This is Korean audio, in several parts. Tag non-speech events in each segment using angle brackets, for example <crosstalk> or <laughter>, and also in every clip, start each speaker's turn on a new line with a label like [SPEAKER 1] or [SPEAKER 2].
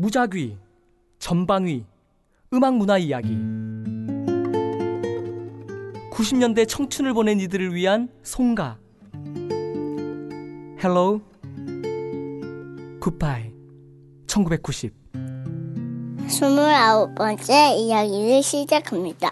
[SPEAKER 1] 무작위, 전방위, 음악 문화 이야기. 90년대 청춘을 보낸 이들을 위한 송가. Hello, Goodbye. 1990.
[SPEAKER 2] 스물아홉 번째 이야기를 시작합니다.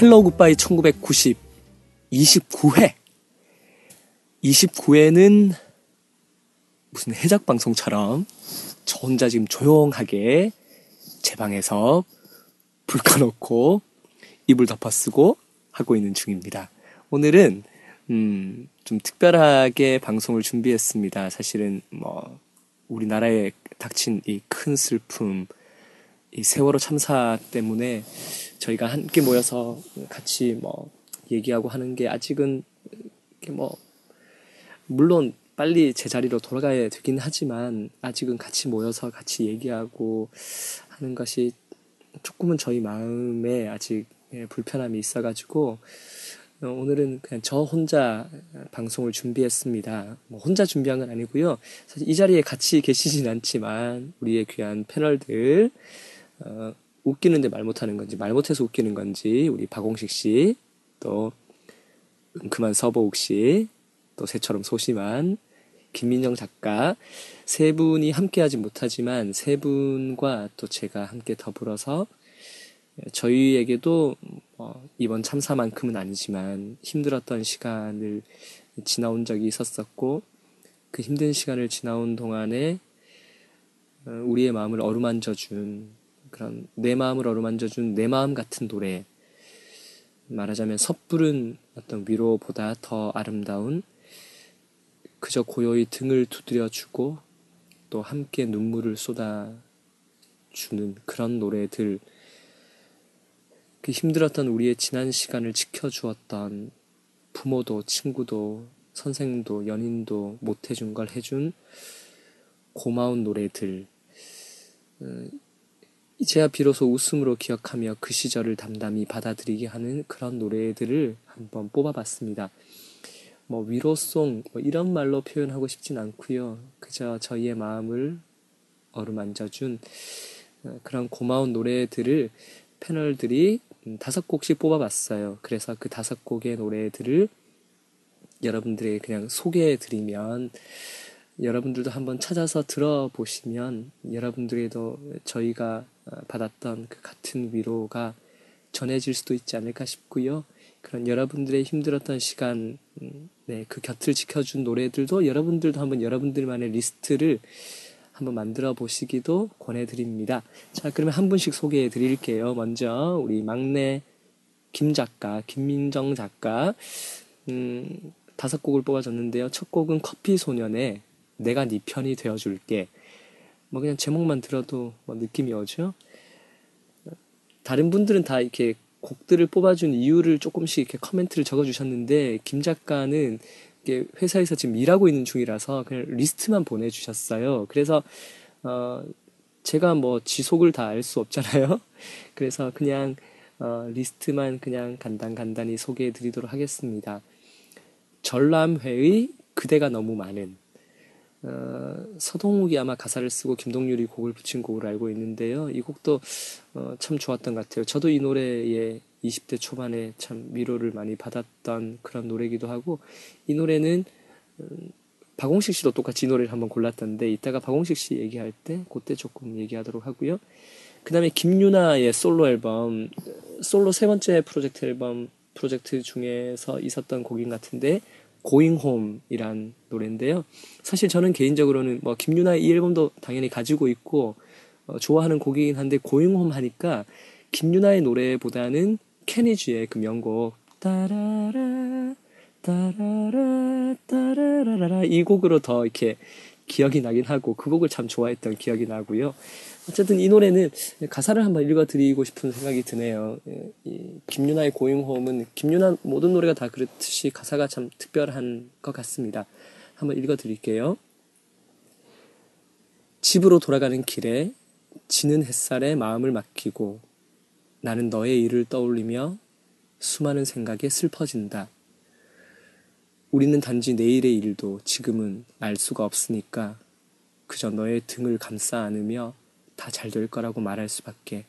[SPEAKER 1] Hello Goodbye 1990 29회 29회는 무슨 해적 방송처럼 저 혼자 지금 조용하게 제 방에서 불 꺼놓고 이불 덮어쓰고 하고 있는 중입니다. 오늘은 음, 좀 특별하게 방송을 준비했습니다. 사실은 뭐 우리나라에 닥친 이 큰 슬픔, 이 세월호 참사 때문에 저희가 함께 모여서 같이 뭐 얘기하고 하는 게 아직은 뭐 물론 빨리 제자리로 돌아가야 되긴 하지만 아직은 같이 모여서 같이 얘기하고 하는 것이 조금은 저희 마음에 아직 불편함이 있어가지고 어, 오늘은 그냥 저 혼자 방송을 준비했습니다. 뭐 혼자 준비한 건 아니고요. 사실 이 자리에 같이 계시진 않지만 우리의 귀한 패널들 어, 웃기는데 말 못하는 건지 말 못해서 웃기는 건지 우리 박홍식 씨 또 은큼한 서보욱 씨 또 새처럼 소심한 김민정 작가. 세 분이 함께하지 못하지만 세 분과 또 제가 함께 더불어서 저희에게도 어, 이번 참사만큼은 아니지만 힘들었던 시간을 지나온 적이 있었었고 그 힘든 시간을 지나온 동안에 어, 우리의 마음을 어루만져 준 그런 내 마음을 어루만져준 내 마음 같은 노래. 말하자면 섣부른 어떤 위로보다 더 아름다운 그저 고요히 등을 두드려주고 또 함께 눈물을 쏟아주는 그런 노래들. 그 힘들었던 우리의 지난 시간을 지켜주었던 부모도 친구도 선생도 연인도 못해준 걸 해준 고마운 노래들. 어, 이제야 비로소 웃음으로 기억하며 그 시절을 담담히 받아들이게 하는 그런 노래들을 한번 뽑아봤습니다. 뭐 위로송 뭐 이런 말로 표현하고 싶진 않고요. 그저 저희의 마음을 어루만져준 어, 그런 고마운 노래들을 패널들이 다섯 곡씩 뽑아봤어요. 그래서 그 다섯 곡의 노래들을 여러분들에게 그냥 소개해드리면 여러분들도 한번 찾아서 들어보시면 여러분들에도 저희가 받았던 그 같은 위로가 전해질 수도 있지 않을까 싶고요. 그런 여러분들의 힘들었던 시간, 네, 그 곁을 지켜준 노래들도 여러분들도 한번 여러분들만의 리스트를 한번 만들어 보시기도 권해드립니다. 자, 그러면 한 분씩 소개해 드릴게요. 먼저 우리 막내 김 작가, 김민정 작가, 음, 다섯 곡을 뽑아줬는데요. 첫 곡은 커피 소년의 내가 네 편이 되어줄게. 뭐 그냥 제목만 들어도 뭐 느낌이 오죠. 다른 분들은 다 이렇게 곡들을 뽑아준 이유를 조금씩 이렇게 커멘트를 적어주셨는데 김 작가는 회사에서 지금 일하고 있는 중이라서 그냥 리스트만 보내주셨어요. 그래서 어 제가 뭐 지 속을 다 알 수 없잖아요. <laughs> 그래서 그냥 어 리스트만 그냥 간단 간단히 소개해 드리도록 하겠습니다. 전람회의 그대가 너무 많은 어, 서동욱이 아마 가사를 쓰고 김동률이 곡을 붙인 곡을 알고 있는데요. 이 곡도 어, 참 좋았던 것 같아요. 저도 이 노래에 20대 초반에 참 위로를 많이 받았던 그런 노래기도 하고 이 노래는 음, 박홍식 씨도 똑같이 이 노래를 한번 골랐던데 이따가 박홍식 씨 얘기할 때 그때 조금 얘기하도록 하고요. 그 다음에 김유나의 솔로 앨범 솔로 세 번째 프로젝트 앨범 프로젝트 중에서 있었던 곡인 같은데 고잉 홈이란 노래인데요. 사실 저는 개인적으로는 뭐 김유나의 이 앨범도 당연히 가지고 있고 어, 좋아하는 곡이긴 한데 고잉 홈 하니까 김유나의 노래보다는 케니지의 그 명곡 따라라 따라라 따라라라 이 곡으로 더 이렇게 기억이 나긴 하고 그 곡을 참 좋아했던 기억이 나고요. 어쨌든 이 노래는 가사를 한번 읽어드리고 싶은 생각이 드네요. 예, 이 김유나의 고잉홈은 김유나 모든 노래가 다 그렇듯이 가사가 참 특별한 것 같습니다. 한번 읽어드릴게요. 집으로 돌아가는 길에 지는 햇살에 마음을 맡기고 나는 너의 일을 떠올리며 수많은 생각에 슬퍼진다. 우리는 단지 내일의 일도 지금은 알 수가 없으니까 그저 너의 등을 감싸 안으며 다 잘 될 거라고 말할 수밖에.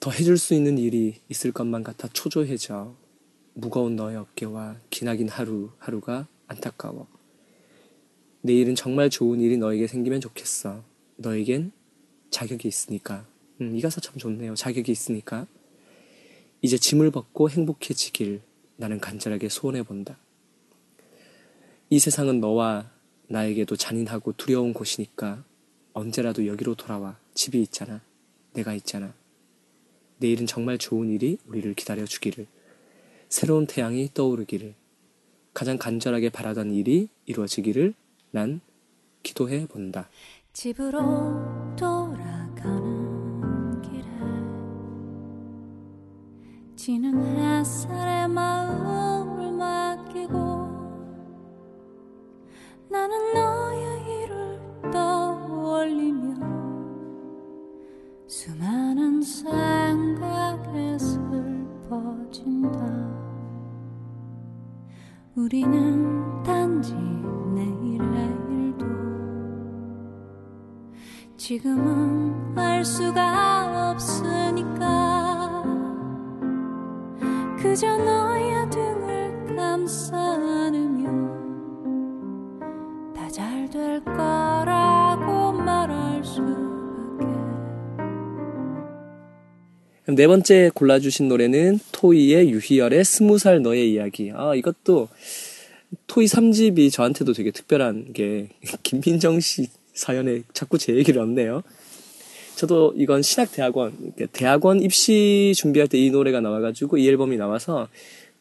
[SPEAKER 1] 더 해줄 수 있는 일이 있을 것만 같아 초조해져. 무거운 너의 어깨와 기나긴 하루, 하루가 안타까워. 내일은 정말 좋은 일이 너에게 생기면 좋겠어. 너에겐 자격이 있으니까. 음, 이 가사 참 좋네요. 자격이 있으니까. 이제 짐을 벗고 행복해지길 나는 간절하게 소원해 본다. 이 세상은 너와 나에게도 잔인하고 두려운 곳이니까 언제라도 여기로 돌아와. 집이 있잖아. 내가 있잖아. 내일은 정말 좋은 일이 우리를 기다려 주기를. 새로운 태양이 떠오르기를. 가장 간절하게 바라던 일이 이루어지기를 난 기도해 본다.
[SPEAKER 3] 집으로 돌아가는 길에 지는 햇살에 마음 나는 너의 일을 떠올리며 수많은 생각에 슬퍼진다. 우리는 단지 내일의 일도 지금은 알 수가 없으니까. 그저 너의 등을 감싸 될 거라고 말할 수밖에
[SPEAKER 1] 네 번째 골라주신 노래는 토이의 유희열의 스무 살 너의 이야기. 아, 이것도 토이 3집이 저한테도 되게 특별한 게 <laughs> 김민정 씨 사연에 자꾸 제 얘기를 얻네요. 저도 이건 신학대학원, 대학원 입시 준비할 때 이 노래가 나와가지고 이 앨범이 나와서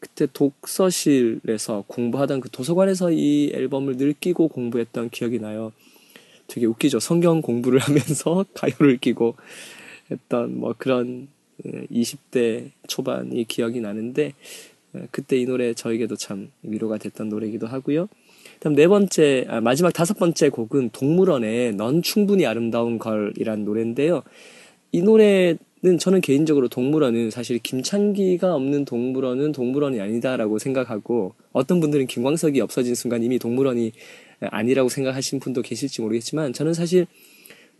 [SPEAKER 1] 그때 독서실에서 공부하던 그 도서관에서 이 앨범을 늘 끼고 공부했던 기억이 나요. 되게 웃기죠. 성경 공부를 <laughs> 하면서 가요를 끼고 했던 뭐 그런 20대 초반이 기억이 나는데 그때 이 노래 저에게도 참 위로가 됐던 노래이기도 하고요. 다음 네 번째 아, 마지막 다섯 번째 곡은 동물원의 넌 충분히 아름다운 걸이란 노래인데요. 이 노래 는 저는 개인적으로 동물원은 사실 김창기가 없는 동물원은 동물원이 아니다라고 생각하고 어떤 분들은 김광석이 없어진 순간 이미 동물원이 아니라고 생각하신 분도 계실지 모르겠지만 저는 사실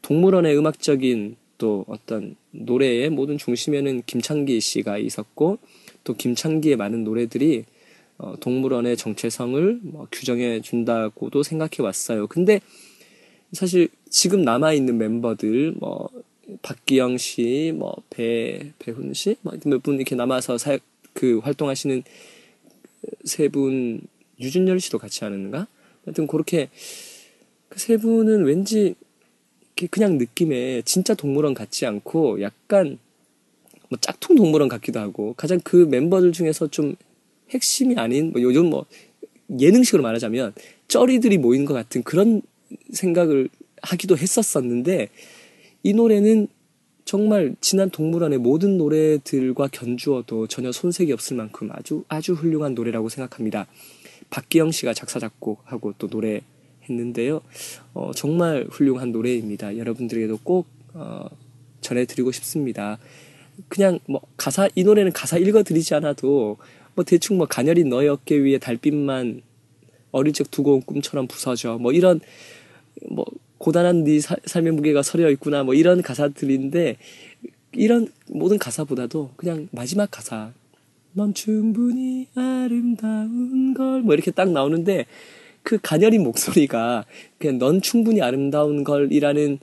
[SPEAKER 1] 동물원의 음악적인 또 어떤 노래의 모든 중심에는 김창기 씨가 있었고 또 김창기의 많은 노래들이 어, 동물원의 정체성을 뭐 규정해 준다고도 생각해 왔어요. 근데 사실 지금 남아 있는 멤버들 뭐 박기영 씨, 뭐 배 배훈 씨, 뭐몇분 이렇게 남아서 사, 그 활동하시는 세 분 유준열 씨도 같이 하는가? 하여튼 그렇게 그 세 분은 왠지 그냥 느낌에 진짜 동물원 같지 않고 약간 뭐 짝퉁 동물원 같기도 하고 가장 그 멤버들 중에서 좀 핵심이 아닌 뭐 요즘 뭐 예능식으로 말하자면 쩌리들이 모인 것 같은 그런 생각을 하기도 했었었는데 이 노래는 정말 지난 동물원의 모든 노래들과 견주어도 전혀 손색이 없을 만큼 아주 아주 훌륭한 노래라고 생각합니다. 박기영 씨가 작사 작곡하고 또 노래 했는데요. 어, 정말 훌륭한 노래입니다. 여러분들에게도 꼭 어, 전해드리고 싶습니다. 그냥 뭐 가사 이 노래는 가사 읽어드리지 않아도 뭐 대충 뭐 가녀린 너의 어깨 위에 달빛만 어릴 적 두고 온 꿈처럼 부서져 뭐 이런 뭐 고단한 네 사, 삶의 무게가 서려 있구나 뭐 이런 가사들인데 이런 모든 가사보다도 그냥 마지막 가사 넌 충분히 아름다운 걸 뭐 이렇게 딱 나오는데 그 가녀린 목소리가 그냥 넌 충분히 아름다운 걸이라는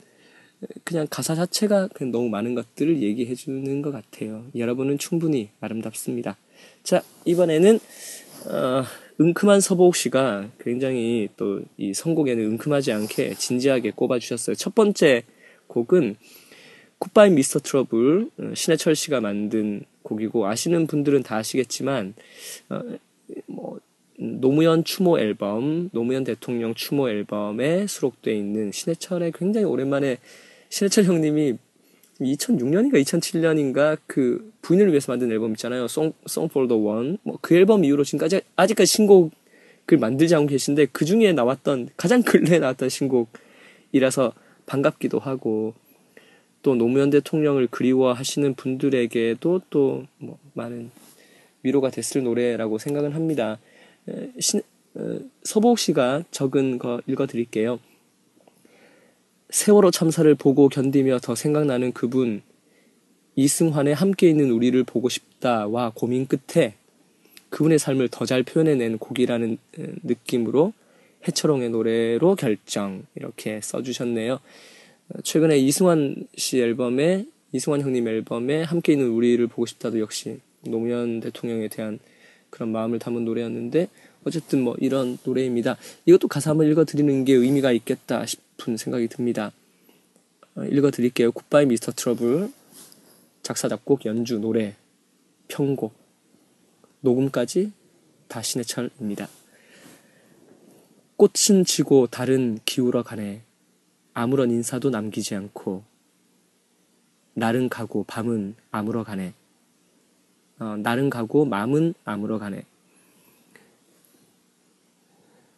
[SPEAKER 1] 그냥 가사 자체가 그냥 너무 많은 것들을 얘기해 주는 것 같아요. 여러분은 충분히 아름답습니다. 자, 이번에는, 어, 응큼한 서보옥 씨가 굉장히 또 이 선곡에는 응큼하지 않게 진지하게 꼽아주셨어요. 첫 번째 곡은 Goodbye Mr. Trouble 신해철 씨가 만든 곡이고 아시는 분들은 다 아시겠지만 어, 뭐 노무현 추모 앨범 노무현 대통령 추모 앨범에 수록되어 있는 신해철의 굉장히 오랜만에 신해철 형님이 2006년인가 2007년인가 그 부인을 위해서 만든 앨범 있잖아요. Song, Song for the One. 뭐 그 앨범 이후로 지금까지 아직까지 신곡을 만들지 않고 계신데 그 중에 나왔던 가장 근래에 나왔던 신곡이라서 반갑기도 하고 또 노무현 대통령을 그리워하시는 분들에게도 또 뭐 많은 위로가 됐을 노래라고 생각은 합니다. 에, 신, 어, 서보옥 씨가 적은 거 읽어드릴게요. 세월호 참사를 보고 견디며 더 생각나는 그분 이승환의 함께 있는 우리를 보고 싶다와 고민 끝에 그분의 삶을 더 잘 표현해낸 곡이라는 에, 느낌으로 해철홍의 노래로 결정 이렇게 써주셨네요. 어, 최근에 이승환 씨 앨범에 이승환 형님 앨범에 함께 있는 우리를 보고 싶다도 역시 노무현 대통령에 대한 그런 마음을 담은 노래였는데 어쨌든 뭐 이런 노래입니다. 이것도 가사 한번 읽어드리는 게 의미가 있겠다 싶은 생각이 듭니다. 어, 읽어드릴게요. Goodbye Mr. Trouble 작사 작곡 연주 노래 편곡 녹음까지 다 신해철입니다. 꽃은 지고 달은 기울어 가네 아무런 인사도 남기지 않고 날은 가고 밤은 아물어 가네 어, 날은 가고 마음은 아물어 가네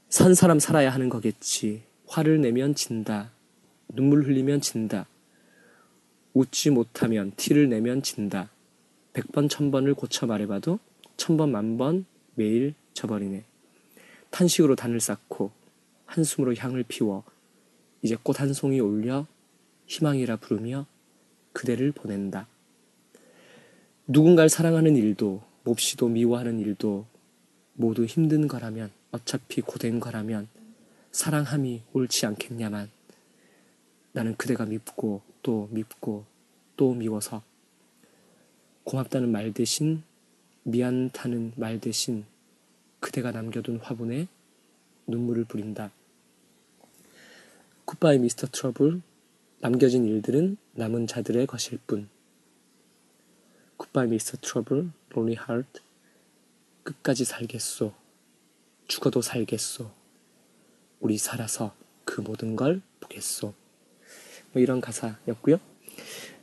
[SPEAKER 1] 산 사람 살아야 하는 거겠지 화를 내면 진다. 눈물 흘리면 진다. 웃지 못하면 티를 내면 진다. 백번 천번을 고쳐 말해봐도 천번 만번 매일 져버리네. 탄식으로 단을 쌓고 한숨으로 향을 피워 이제 꽃 한 송이 올려 희망이라 부르며 그대를 보낸다. 누군가를 사랑하는 일도 몹시도 미워하는 일도 모두 힘든 거라면 어차피 고된 거라면 사랑함이 옳지 않겠냐만 나는 그대가 밉고 또 밉고 또 미워서 고맙다는 말 대신 미안타는 말 대신 그대가 남겨둔 화분에 눈물을 뿌린다. Goodbye Mr. Trouble 남겨진 일들은 남은 자들의 것일 뿐. Goodbye Mr. Trouble lonely heart 끝까지 살겠소. 죽어도 살겠소. 우리 살아서 그 모든 걸 보겠소. 뭐 이런 가사였고요.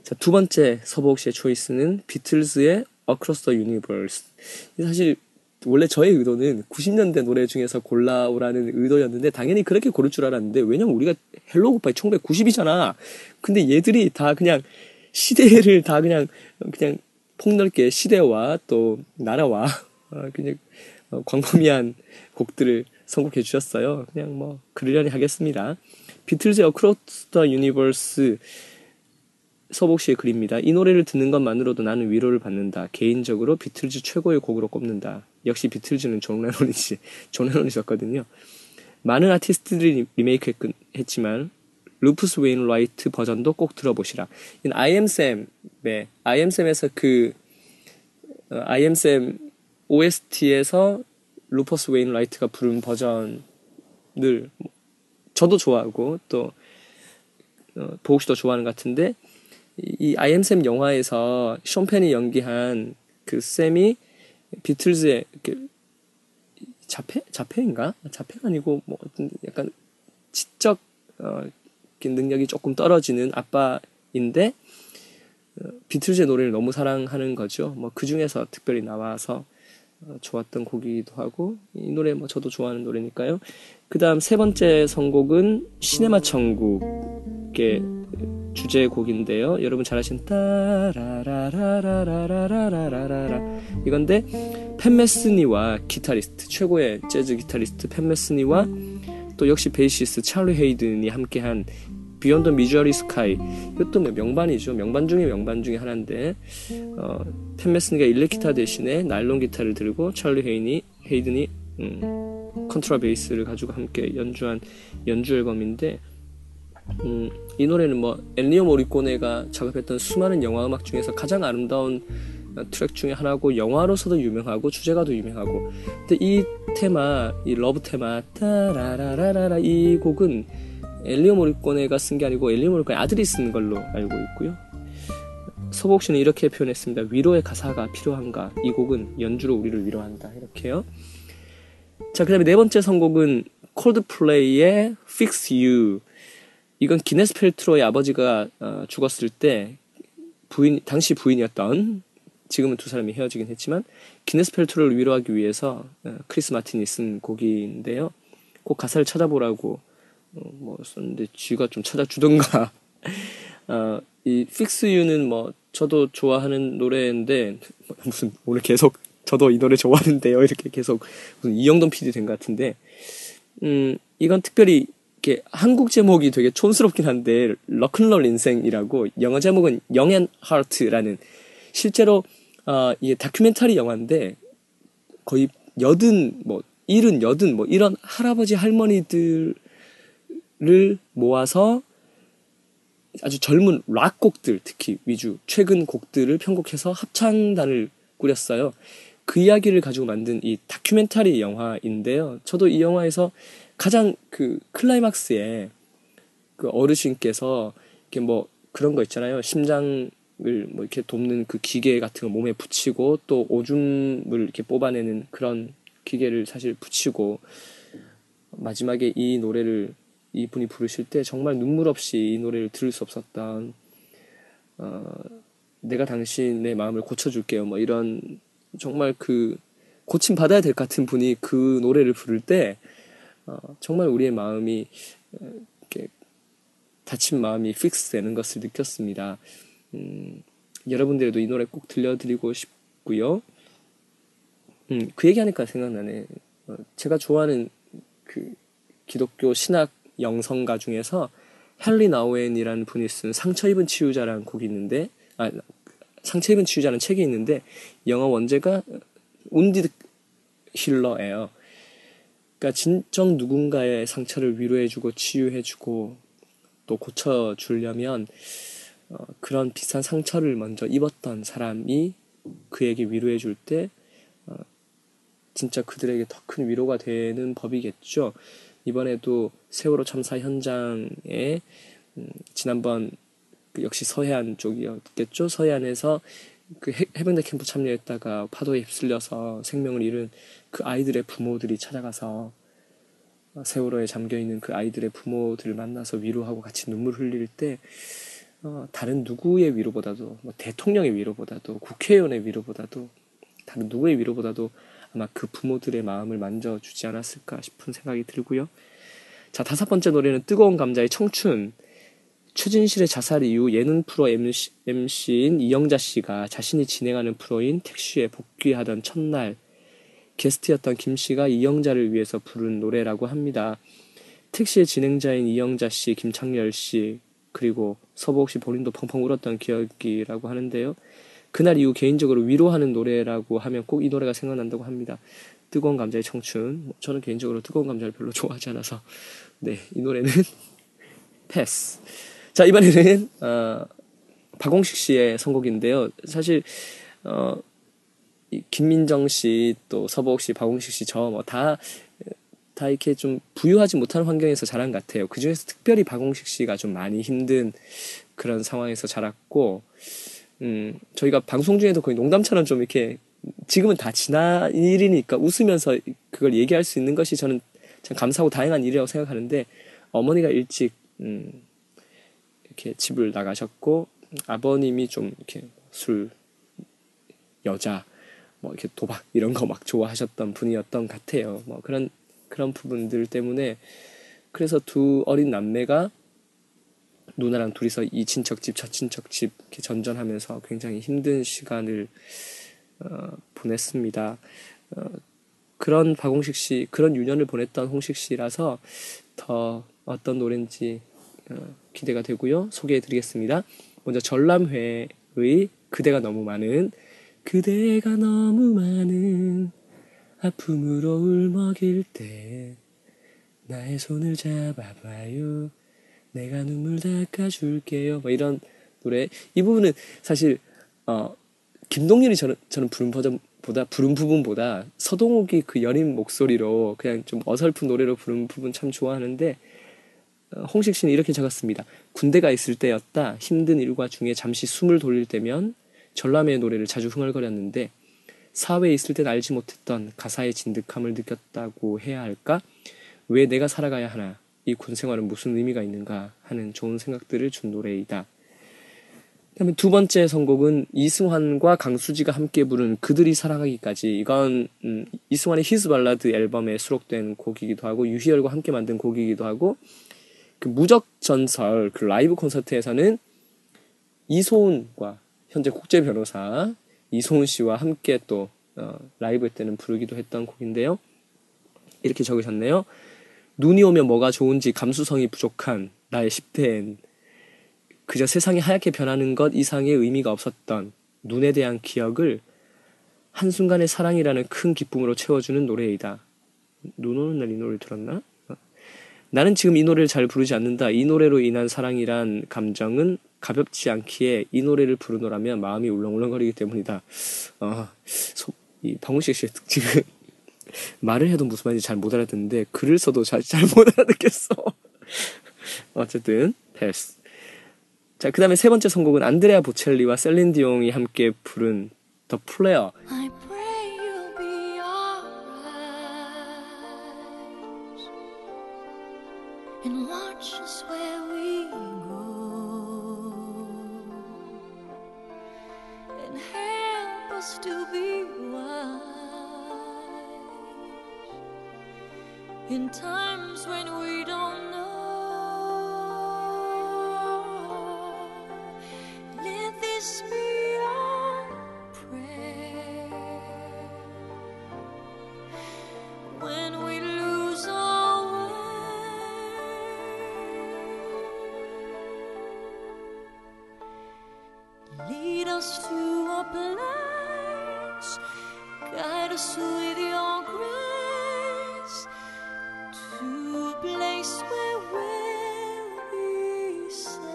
[SPEAKER 1] 자, 두 번째 서보옥 씨의 choice는 비틀즈의 Across the Universe. 사실 원래 저의 의도는 90년대 노래 중에서 골라오라는 의도였는데 당연히 그렇게 고를 줄 알았는데 왜냐면 우리가 Hello Goodbye 1990이잖아. 근데 얘들이 다 그냥 시대를 다 그냥 그냥 폭넓게 시대와 또 나라와 <laughs> 어, 그냥 어, 광범위한 곡들을 선곡해 주셨어요. 그냥 뭐 그러려니 하겠습니다. 비틀즈의 Across the Universe 서복 씨의 글입니다. 이 노래를 듣는 것만으로도 나는 위로를 받는다. 개인적으로 비틀즈 최고의 곡으로 꼽는다. 역시 비틀즈는 존 레논이지. <laughs> 존 레논이셨거든요. 많은 아티스트들이 리메이크 했지만 루퍼스 웨인라이트 버전도 꼭 들어보시라. I am Sam에서 그 어, Sam OST에서 루퍼스 웨인 라이트가 부른 버전을 저도 좋아하고 또 어, 보옥 씨도 좋아하는 것 같은데 이 Sam 영화에서 숀펜이 연기한 그 샘이 비틀즈의 그 자폐 자폐인가 자폐가 아니고 뭐 약간 지적 어, 능력이 조금 떨어지는 아빠인데 어, 비틀즈의 노래를 너무 사랑하는 거죠. 뭐 그 중에서 특별히 나와서 어, 좋았던 곡이기도 하고 이 노래 뭐 저도 좋아하는 노래니까요. 그다음 세 번째 선곡은 시네마 천국의 주제곡인데요. 여러분 잘 아시는 따라라라라라라라라라 이건데 팻 메스니와 기타리스트 최고의 재즈 기타리스트 팻 메스니와 또 역시 베이시스트 찰리 헤이든이 함께한 Beyond the Missouri Sky 이것도 뭐 명반이죠. 명반 중에 명반 중에 하나인데 어, 팻 메스니가 일렉 기타 대신에 나일론 기타를 들고 찰리 헤이니 헤이든이 음, 콘트라베이스를 가지고 함께 연주한 연주 앨범인데 음, 이 노래는 뭐 엔니오 모리코네가 작업했던 수많은 영화 음악 중에서 가장 아름다운 트랙 중에 하나고 영화로서도 유명하고 주제가도 유명하고 근데 이 테마 이 love 테마 따라라라라라 이 곡은 엔니오 모리코네가 쓴 게 아니고 엔니오 모리코네 아들이 쓴 걸로 알고 있고요. 서복 씨는 이렇게 표현했습니다. 위로의 가사가 필요한가? 이 곡은 연주로 우리를 위로한다. 이렇게요. 자 그 다음에 네 번째 선곡은 콜드플레이의 Fix You. 이건 기네스 펠트로의 아버지가 어, 죽었을 때 부인 당시 부인이었던 지금은 두 사람이 헤어지긴 했지만 기네스 펠트로를 위로하기 위해서 어, 크리스 마틴이 쓴 곡인데요. 꼭 가사를 찾아보라고 어, 뭐 썼는데 지가 좀 찾아주던가. 어, 이 Fix You는 뭐 저도 좋아하는 노래인데 무슨 오늘 계속 저도 이 노래 좋아하는데요. 이렇게 계속 무슨 이영돈 PD 된 것 같은데. 음 이건 특별히 이렇게 한국 제목이 되게 촌스럽긴 한데 로큰롤 인생이라고 영어 제목은 Young at Heart라는 실제로 어 이게 다큐멘터리 영화인데 거의 여든 뭐 일은 여든 뭐 이런 할아버지 할머니들 을 모아서 아주 젊은 락 곡들 특히 위주 최근 곡들을 편곡해서 합창단을 꾸렸어요. 그 이야기를 가지고 만든 이 다큐멘터리 영화인데요. 저도 이 영화에서 가장 그 클라이막스에 그 어르신께서 이렇게 뭐 그런 거 있잖아요. 심장을 뭐 이렇게 돕는 그 기계 같은 거 몸에 붙이고 또 오줌을 이렇게 뽑아내는 그런 기계를 사실 붙이고 마지막에 이 노래를 이분이 부르실 때 정말 눈물 없이 이 노래를 들을 수 없었던 어, 내가 당신의 마음을 고쳐줄게요. 뭐 이런 정말 그 고침 받아야 될 것 같은 분이 그 노래를 부를 때 어, 정말 우리의 마음이 어, 이렇게 다친 마음이 fix 되는 것을 느꼈습니다. 음, 여러분들에도 이 노래 꼭 들려드리고 싶고요. 음, 그 얘기하니까 생각나네. 어, 제가 좋아하는 그 기독교 신학 영성가 중에서 헨리 나우엔이라는 분이 쓴 상처 입은 치유자라는 곡이 있는데, 아, 상처 입은 치유자는 책이 있는데, 영어 원제가 운디드 힐러예요. 그러니까 진정 누군가의 상처를 위로해주고 치유해주고 또 고쳐주려면 어, 그런 비싼 상처를 먼저 입었던 사람이 그에게 위로해줄 때 어, 진짜 그들에게 더 큰 위로가 되는 법이겠죠. 이번에도 세월호 참사 현장에 음, 지난번 그 역시 서해안 쪽이었겠죠. 서해안에서 그 해- 해병대 캠프 참여했다가 파도에 휩쓸려서 생명을 잃은 그 아이들의 부모들이 찾아가서 어, 세월호에 잠겨 있는 그 아이들의 부모들을 만나서 위로하고 같이 눈물 흘릴 때 어, 다른 누구의 위로보다도 뭐 대통령의 위로보다도 국회의원의 위로보다도 다른 누구의 위로보다도 아마 그 부모들의 마음을 만져주지 않았을까 싶은 생각이 들고요. 자 다섯 번째 노래는 뜨거운 감자의 청춘. 최진실의 자살 이후 예능 프로 MC, MC인 이영자 씨가 자신이 진행하는 프로인 택시에 복귀하던 첫날 게스트였던 김 씨가 이영자를 위해서 부른 노래라고 합니다. 택시의 진행자인 이영자 씨, 김창렬 씨, 그리고 서보옥 씨 본인도 펑펑 울었던 기억이라고 하는데요. 그날 이후 개인적으로 위로하는 노래라고 하면 꼭 이 노래가 생각난다고 합니다. 뜨거운 감자의 청춘. 뭐 저는 개인적으로 뜨거운 감자를 별로 <laughs> 좋아하지 않아서 네, 이 노래는 <laughs> 패스. 자, 이번에는 어, 박홍식 씨의 선곡인데요. 사실 어, 이 김민정 씨, 또 서보옥 씨, 박홍식 씨, 저 뭐 다 다 이렇게 좀 부유하지 못한 환경에서 자란 것 같아요. 그 중에서 특별히 박홍식 씨가 좀 많이 힘든 그런 상황에서 자랐고, 음, 저희가 방송 중에도 거의 농담처럼 좀 이렇게 지금은 다 지난 일이니까 웃으면서 그걸 얘기할 수 있는 것이 저는 참 감사하고 다행한 일이라고 생각하는데 어머니가 일찍 음, 이렇게 집을 나가셨고 아버님이 좀 이렇게 술 여자 뭐 이렇게 도박 이런 거 막 좋아하셨던 분이었던 것 같아요. 뭐 그런 그런 부분들 때문에 그래서 두 어린 남매가 누나랑 둘이서 이 친척집 저 친척집 이렇게 전전하면서 굉장히 힘든 시간을 어, 보냈습니다. 어, 그런 박홍식 씨 그런 유년을 보냈던 홍식 씨라서 더 어떤 노래인지 어, 기대가 되고요. 소개해드리겠습니다. 먼저 전람회의 그대가 너무 많은 그대가 너무 많은 아픔으로 울먹일 때 나의 손을 잡아봐요 내가 눈물 닦아줄게요 뭐 이런 노래 이 부분은 사실 어 김동률이 저는 저는 부른 버전보다 부른 부분보다 서동욱이 그 여린 목소리로 그냥 좀 어설픈 노래로 부른 부분 참 좋아하는데 어, 홍식 씨는 이렇게 적었습니다. 군대가 있을 때였다. 힘든 일과 중에 잠시 숨을 돌릴 때면 전람회의 노래를 자주 흥얼거렸는데 사회에 있을 땐 알지 못했던 가사의 진득함을 느꼈다고 해야 할까? 왜 내가 살아가야 하나? 이 군 생활은 무슨 의미가 있는가? 하는 좋은 생각들을 준 노래이다. 그다음에 두 번째 선곡은 이승환과 강수지가 함께 부른 그들이 살아가기까지 이건 음, 이승환의 히즈 발라드 앨범에 수록된 곡이기도 하고 유희열과 함께 만든 곡이기도 하고 그 무적 전설 그 라이브 콘서트에서는 이소은과 현재 국제 변호사 이소은 씨와 함께 또 어, 라이브 때는 부르기도 했던 곡인데요. 이렇게 적으셨네요. 눈이 오면 뭐가 좋은지 감수성이 부족한 나의 10대엔 그저 세상이 하얗게 변하는 것 이상의 의미가 없었던 눈에 대한 기억을 한순간의 사랑이라는 큰 기쁨으로 채워주는 노래이다. 눈 오는 날 이 노래를 들었나? 어. 나는 지금 이 노래를 잘 부르지 않는다. 이 노래로 인한 사랑이란 감정은 가볍지 않기에 이 노래를 부르노라면 마음이 울렁울렁거리기 때문이다. 어, 소, 이 방울식 씨의 특징은 말을 해도 무슨 말인지 잘 못 알아듣는데 글을 써도 잘 잘 못 알아듣겠어. <laughs> 어쨌든 패스. 자, 그 다음에 세 번째 선곡은 안드레아 보첼리와 셀린 디옹이 함께 부른
[SPEAKER 3] be alright and watch us guide us with your grace to a place where we'll be safe.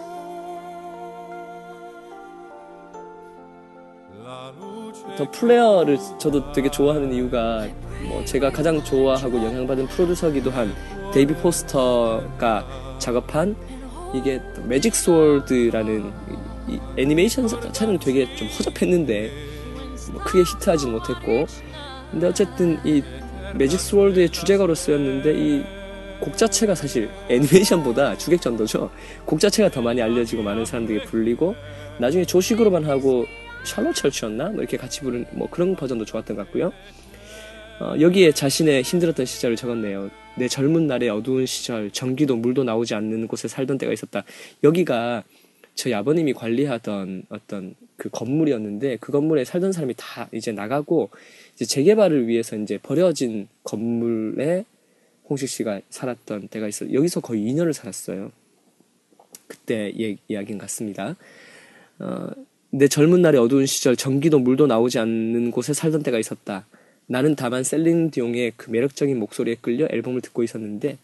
[SPEAKER 1] The Prayer를 저도 되게 좋아하는 이유가 뭐 제가 가장 좋아하고 영향받은 프로듀서기도 한 데이빗 포스터가 작업한 이게 매직 이 애니메이션 자체는 되게 좀 허접했는데 뭐 크게 히트하진 못했고 근데 어쨌든 이 Magic Sword의 주제가로 쓰였는데 이 곡 자체가 사실 애니메이션보다 주객전도죠. 곡 자체가 더 많이 알려지고 많은 사람들에게 불리고 나중에 조시 그로반하고 샬롯 처치였나? 뭐 이렇게 같이 부른 뭐 그런 버전도 좋았던 것 같고요. 어, 여기에 자신의 힘들었던 시절을 적었네요. 내 젊은 날의 어두운 시절, 전기도 물도 나오지 않는 곳에 살던 때가 있었다. 여기가 저희 아버님이 관리하던 어떤 그 건물이었는데 그 건물에 살던 사람이 다 이제 나가고 이제 재개발을 위해서 이제 버려진 건물에 홍식 씨가 살았던 때가 있어요. 여기서 거의 2년을 살았어요. 그때 예, 이야기인 같습니다. 어, 내 젊은 날의 어두운 시절 전기도 물도 나오지 않는 곳에 살던 때가 있었다. 나는 다만 셀린 디옹의 그 매력적인 목소리에 끌려 앨범을 듣고 있었는데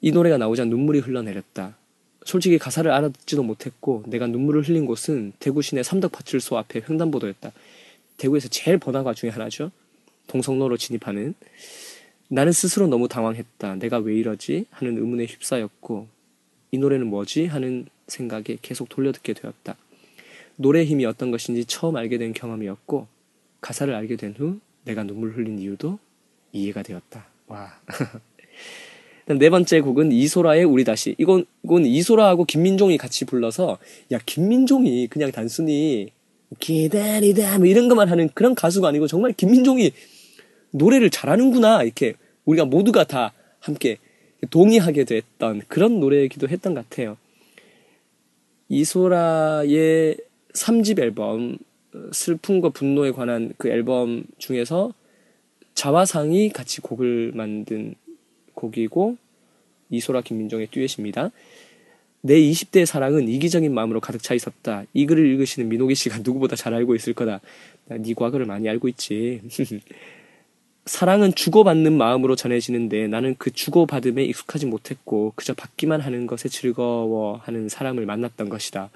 [SPEAKER 1] 이 노래가 나오자 눈물이 흘러내렸다. 솔직히 가사를 알아듣지도 못했고 내가 눈물을 흘린 곳은 대구 시내 삼덕파출소 앞에 횡단보도였다. 대구에서 제일 번화가 중에 하나죠. 동성로로 진입하는 나는 스스로 너무 당황했다. 내가 왜 이러지? 하는 의문에 휩싸였고 이 노래는 뭐지? 하는 생각에 계속 돌려듣게 되었다. 노래의 힘이 어떤 것인지 처음 알게 된 경험이었고 가사를 알게 된 후 내가 눈물 흘린 이유도 이해가 되었다. 와. <laughs> 네 번째 곡은 이소라의 우리 다시. 이건 이건 이소라하고 김민종이 같이 불러서 야 김민종이 그냥 단순히 기다리다 뭐 이런 것만 하는 그런 가수가 아니고 정말 김민종이 노래를 잘하는구나 이렇게 우리가 모두가 다 함께 동의하게 됐던 그런 노래이기도 했던 것 같아요. 이소라의 3집 앨범 어, 슬픔과 분노에 관한 그 앨범 중에서 자화상이 같이 곡을 만든 곡이고 이소라 김민정의 듀엣입니다. 내 20대의 사랑은 이기적인 마음으로 가득 차 있었다. 이 글을 읽으시는 민호기 씨가 <laughs> 누구보다 잘 알고 있을 거다. 네 과거를 많이 알고 있지. <laughs> 사랑은 주고받는 마음으로 전해지는데 나는 그 주고받음에 익숙하지 못했고 그저 받기만 하는 것에 즐거워하는 사람을 만났던 것이다.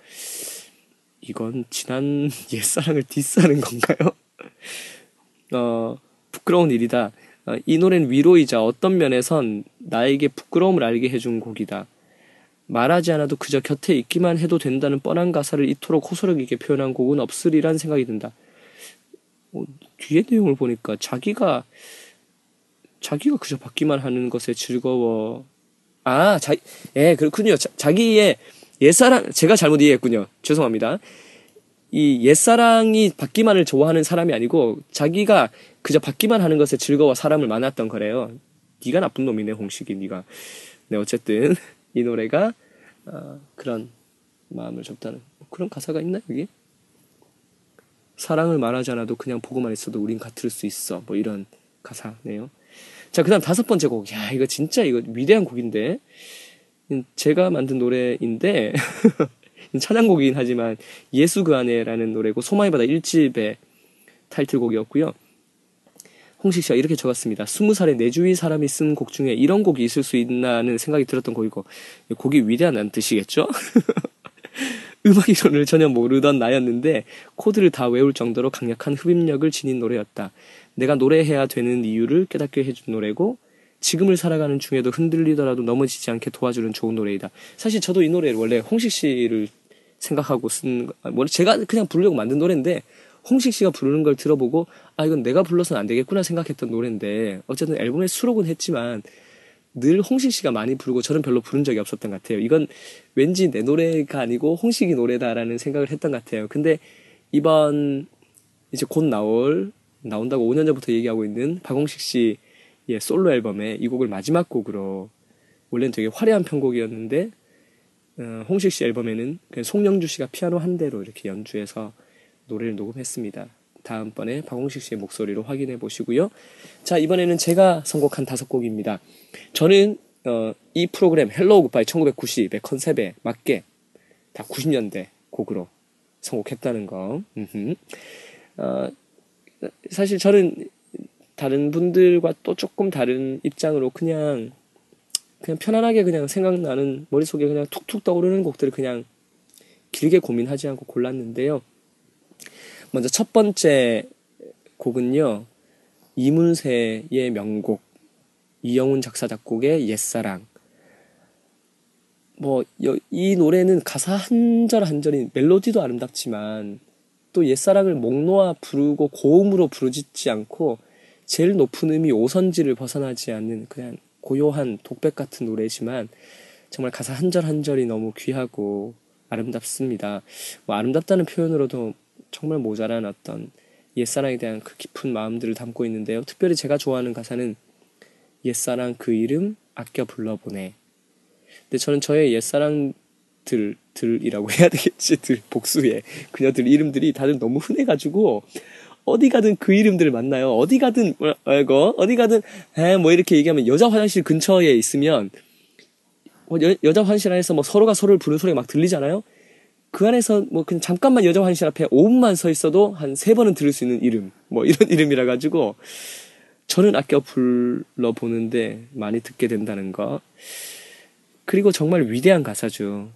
[SPEAKER 1] 이건 지난 <laughs> 옛사랑을 diss하는 건가요? 어, 부끄러운 일이다. 어, 이 노래는 위로이자 어떤 면에선 나에게 부끄러움을 알게 해준 곡이다. 말하지 않아도 그저 곁에 있기만 해도 된다는 뻔한 가사를 이토록 호소력 있게 표현한 곡은 없으리란 생각이 든다. 어, 뒤에 내용을 보니까 자기가 자기가 그저 받기만 하는 것에 즐거워. 아, 자, 예, 그렇군요. 자, 기의 옛사랑, 제가 잘못 이해했군요. 죄송합니다. 이 옛사랑이 받기만을 좋아하는 사람이 아니고 자기가 그저 받기만 하는 것에 즐거워 사람을 만났던 거래요. 네가 나쁜 놈이네, 홍식이 네가. 네, 어쨌든 <laughs> 이 노래가 어, 그런 마음을 접다는 그런 가사가 있나 여기? 사랑을 말하지 않아도 그냥 보고만 있어도 우린 같을 수 있어. 뭐 이런 가사네요. 자, 그 다음 다섯 번째 곡. 야, 이거 진짜 이거 위대한 곡인데. 음, 제가 만든 노래인데, <laughs> 찬양곡이긴 하지만, 예수 그 안에라는 노래고, 소마의 바다 1집의 타이틀곡이었고요. 홍식 씨가 이렇게 적었습니다. 스무 살에 내 주위 사람이 쓴 곡 중에 이런 곡이 있을 수 있나는 생각이 들었던 곡이고, 곡이 위대하다는 뜻이겠죠? <laughs> 음악 이론을 전혀 모르던 나였는데 코드를 다 외울 정도로 강력한 흡입력을 지닌 노래였다. 내가 노래해야 되는 이유를 깨닫게 해준 노래고 지금을 살아가는 중에도 흔들리더라도 넘어지지 않게 도와주는 좋은 노래이다. 사실 저도 이 노래를 원래 홍식 씨를 생각하고 쓴, 뭐 제가 그냥 부르려고 만든 노래인데 홍식 씨가 부르는 걸 들어보고 아 이건 내가 불러서는 안 되겠구나 생각했던 노래인데 어쨌든 앨범에 수록은 했지만 늘 홍식 씨가 많이 부르고 저는 별로 부른 적이 없었던 것 같아요. 이건 왠지 내 노래가 아니고 홍식이 노래다라는 생각을 했던 것 같아요. 근데 이번 이제 곧 나올 나온다고 5년 전부터 얘기하고 있는 박홍식 씨의 솔로 앨범에 이 곡을 마지막 곡으로 원래는 되게 화려한 편곡이었는데 어, 홍식 씨 앨범에는 그냥 송영주 씨가 피아노 한 대로 이렇게 연주해서 노래를 녹음했습니다. 다음번에 박홍식 씨의 목소리로 확인해 보시고요. 자, 이번에는 제가 선곡한 다섯 곡입니다. 저는 어, 이 프로그램 Hello Goodbye 1990의 컨셉에 맞게 다 90년대 곡으로 선곡했다는 거. 어, 사실 저는 다른 분들과 또 조금 다른 입장으로 그냥 그냥 편안하게 그냥 생각나는 머릿속에 그냥 툭툭 떠오르는 곡들을 그냥 길게 고민하지 않고 골랐는데요. 먼저 첫 번째 곡은요. 이문세의 명곡 이영훈 작사 작곡의 옛사랑 뭐 이 노래는 가사 한 절 한 절이 멜로디도 아름답지만 또 옛사랑을 목 놓아 부르고 고음으로 부르짖지 않고 제일 높은 음이 오선지를 벗어나지 않는 그냥 고요한 독백 같은 노래지만 정말 가사 한 절 한 절이 너무 귀하고 아름답습니다. 뭐 아름답다는 표현으로도 정말 모자란 어떤 옛사랑에 대한 그 깊은 마음들을 담고 있는데요. 특별히 제가 좋아하는 가사는 옛사랑 그 이름 아껴 불러보내. 근데 저는 저의 옛사랑들, 들이라고 해야 되겠지, 들, 복수의 그녀들 이름들이 다들 너무 흔해가지고, 어디 가든 그 이름들을 만나요. 어디 가든, 뭐, 이거, 어디 가든, 에, 뭐 이렇게 얘기하면 여자 화장실 근처에 있으면, 뭐 여, 여자 화장실 안에서 뭐 서로가 서로를 부르는 소리가 막 들리잖아요? 그 안에서 뭐 그냥 잠깐만 여자 화장실 앞에 5분만 서 있어도 한 세 번은 들을 수 있는 이름, 뭐 이런 <laughs> 이름이라 가지고, 저는 아껴 불러 보는데 많이 듣게 된다는 거. 그리고 정말 위대한 가사죠.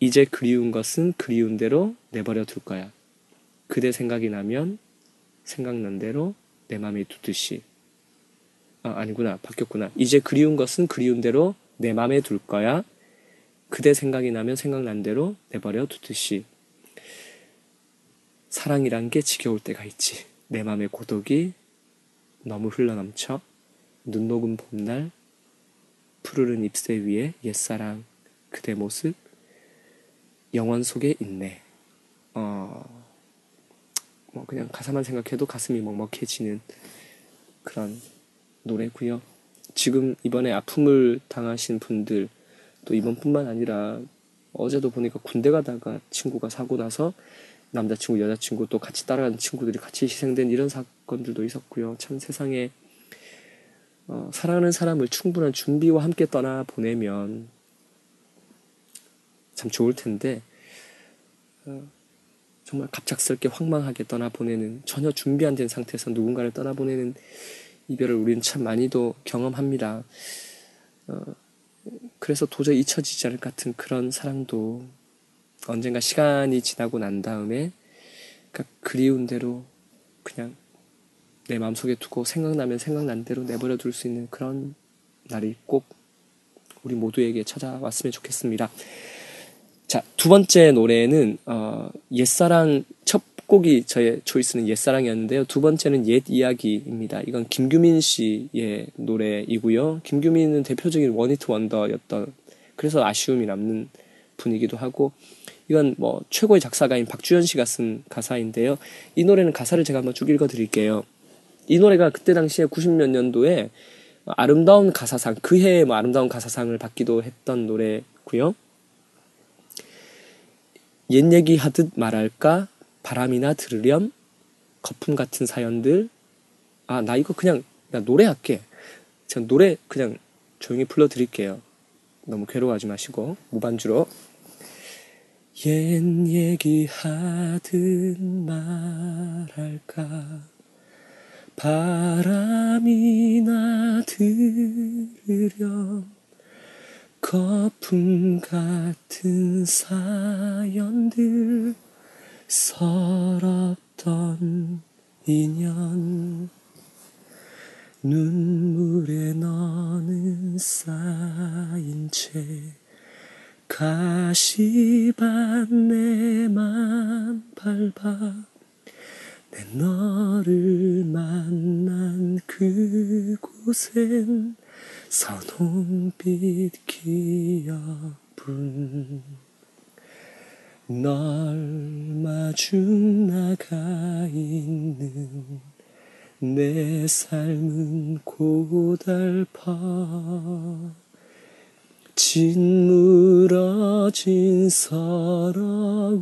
[SPEAKER 1] 이제 그리운 것은 그리운 대로 내버려 둘 거야. 그대 생각이 나면 생각난 대로 내 맘에 두듯이. 아, 아니구나. 바뀌었구나. 이제 그리운 것은 그리운 대로 내 맘에 둘 거야. 그대 생각이 나면 생각난 대로 내버려 두듯이. 사랑이란 게 지겨울 때가 있지. 내 맘의 고독이 너무 흘러넘쳐 눈 녹은 봄날 푸르른 잎새 위에 옛사랑 그대 모습 영원 속에 있네. 어, 뭐 그냥 가사만 생각해도 가슴이 먹먹해지는 그런 노래고요. 지금 이번에 아픔을 당하신 분들 또 이번뿐만 아니라 어제도 보니까 군대 가다가 친구가 사고 나서 남자친구, 여자친구 또 같이 따라가는 친구들이 같이 희생된 이런 사건들도 있었고요. 참 세상에 어, 사랑하는 사람을 충분한 준비와 함께 떠나 보내면 참 좋을 텐데 어, 정말 갑작스럽게 황망하게 떠나 보내는 전혀 준비 안 된 상태에서 누군가를 떠나 보내는 이별을 우리는 참 많이도 경험합니다. 어, 그래서 도저히 잊혀지지 않을 것 같은 그런 사랑도 언젠가 시간이 지나고 난 다음에 그러니까 그리운 대로 그냥 내 마음속에 두고 생각나면 생각난 대로 내버려 둘 수 있는 그런 날이 꼭 우리 모두에게 찾아왔으면 좋겠습니다. 자, 두 번째 노래는 어, 옛사랑 첫 곡이 저의 초이스는 옛사랑이었는데요. 두 번째는 옛 이야기입니다. 이건 김규민 씨의 노래이고요. 김규민은 대표적인 원히트 원더였던 그래서 아쉬움이 남는 분이기도 하고 이건 뭐 최고의 작사가인 박주현 씨가 쓴 가사인데요. 이 노래는 가사를 제가 한번 쭉 읽어 드릴게요. 이 노래가 그때 당시에 90몇 년도에 아름다운 가사상, 그 해에 뭐 아름다운 가사상을 받기도 했던 노래고요. 옛 얘기 하듯 말할까 바람이나 들으렴? 거품 같은 사연들? 아 나 이거 그냥 나 노래할게. 제가 노래 그냥 조용히 불러드릴게요. 너무 괴로워하지 마시고 무반주로. 옛 얘기 하듯 말할까? 바람이나 들으렴? 거품 같은 사연들 서럽던 인연. 눈물에 너는 쌓인 채 가시밭내만 밟아 내 너를 만난 그곳엔 선홍빛 기억뿐 널 마중 나가 있는 내 삶은 고달파. 짓무러진 서러움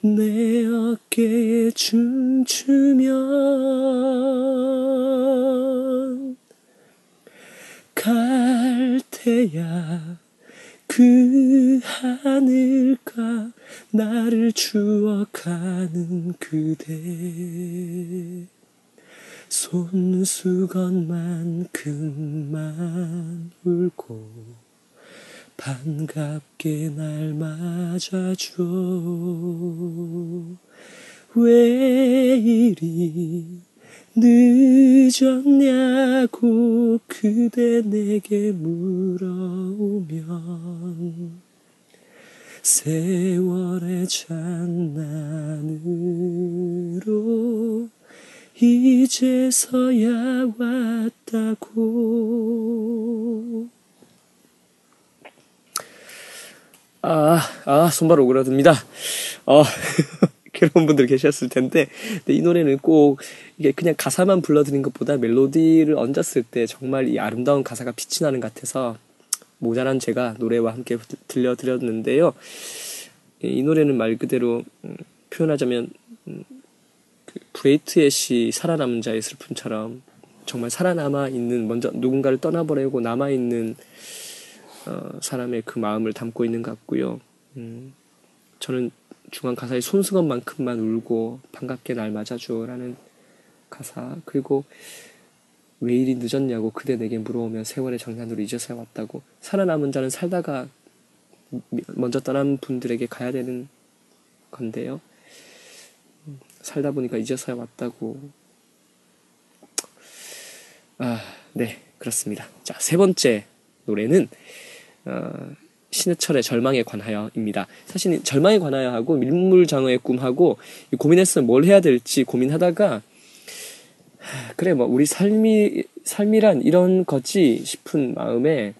[SPEAKER 1] 내 어깨에 춤추면 갈 테야 그 하늘과 나를 추억하는 그대. 손수건만큼만 울고 반갑게 날 맞아줘. 왜 이리 늦었냐고 그대 내게 물어오면 세월의 장난으로 이제서야 왔다고 아, 아, 손발 오그라듭니다. 어, <laughs> <laughs> 괴로운 분들 계셨을 텐데, 이 노래는 꼭, 이게 그냥 가사만 불러드린 것보다 멜로디를 얹었을 때 정말 이 아름다운 가사가 빛이 나는 것 같아서, 모자란 제가 노래와 함께 들려드렸는데요. 이 노래는 말 그대로, 음, 표현하자면, 음, 그 브레이트의 시 살아남은 자의 슬픔처럼, 정말 살아남아 있는, 먼저 누군가를 떠나버리고 남아 있는, 어, 사람의 그 마음을 담고 있는 것 같고요. 음, 저는 중간 가사에 손수건만큼만 울고 반갑게 날 맞아줘라는 가사 그리고 왜 이리 늦었냐고 그대 내게 물어오면 세월의 장난으로 이제서야 왔다고 살아남은 자는 살다가 먼저 떠난 분들에게 가야 되는 건데요. 음, 살다 보니까 이제서야 왔다고. 아, 네, 그렇습니다. 자, 세 번째 노래는 어, 신해철의 절망에 관하여입니다. 사실 절망에 관하여 하고 밀물장어의 꿈하고 고민했으면 뭘 해야 될지 고민하다가 그래 뭐 우리 삶이 삶이란 이런 거지 싶은 마음에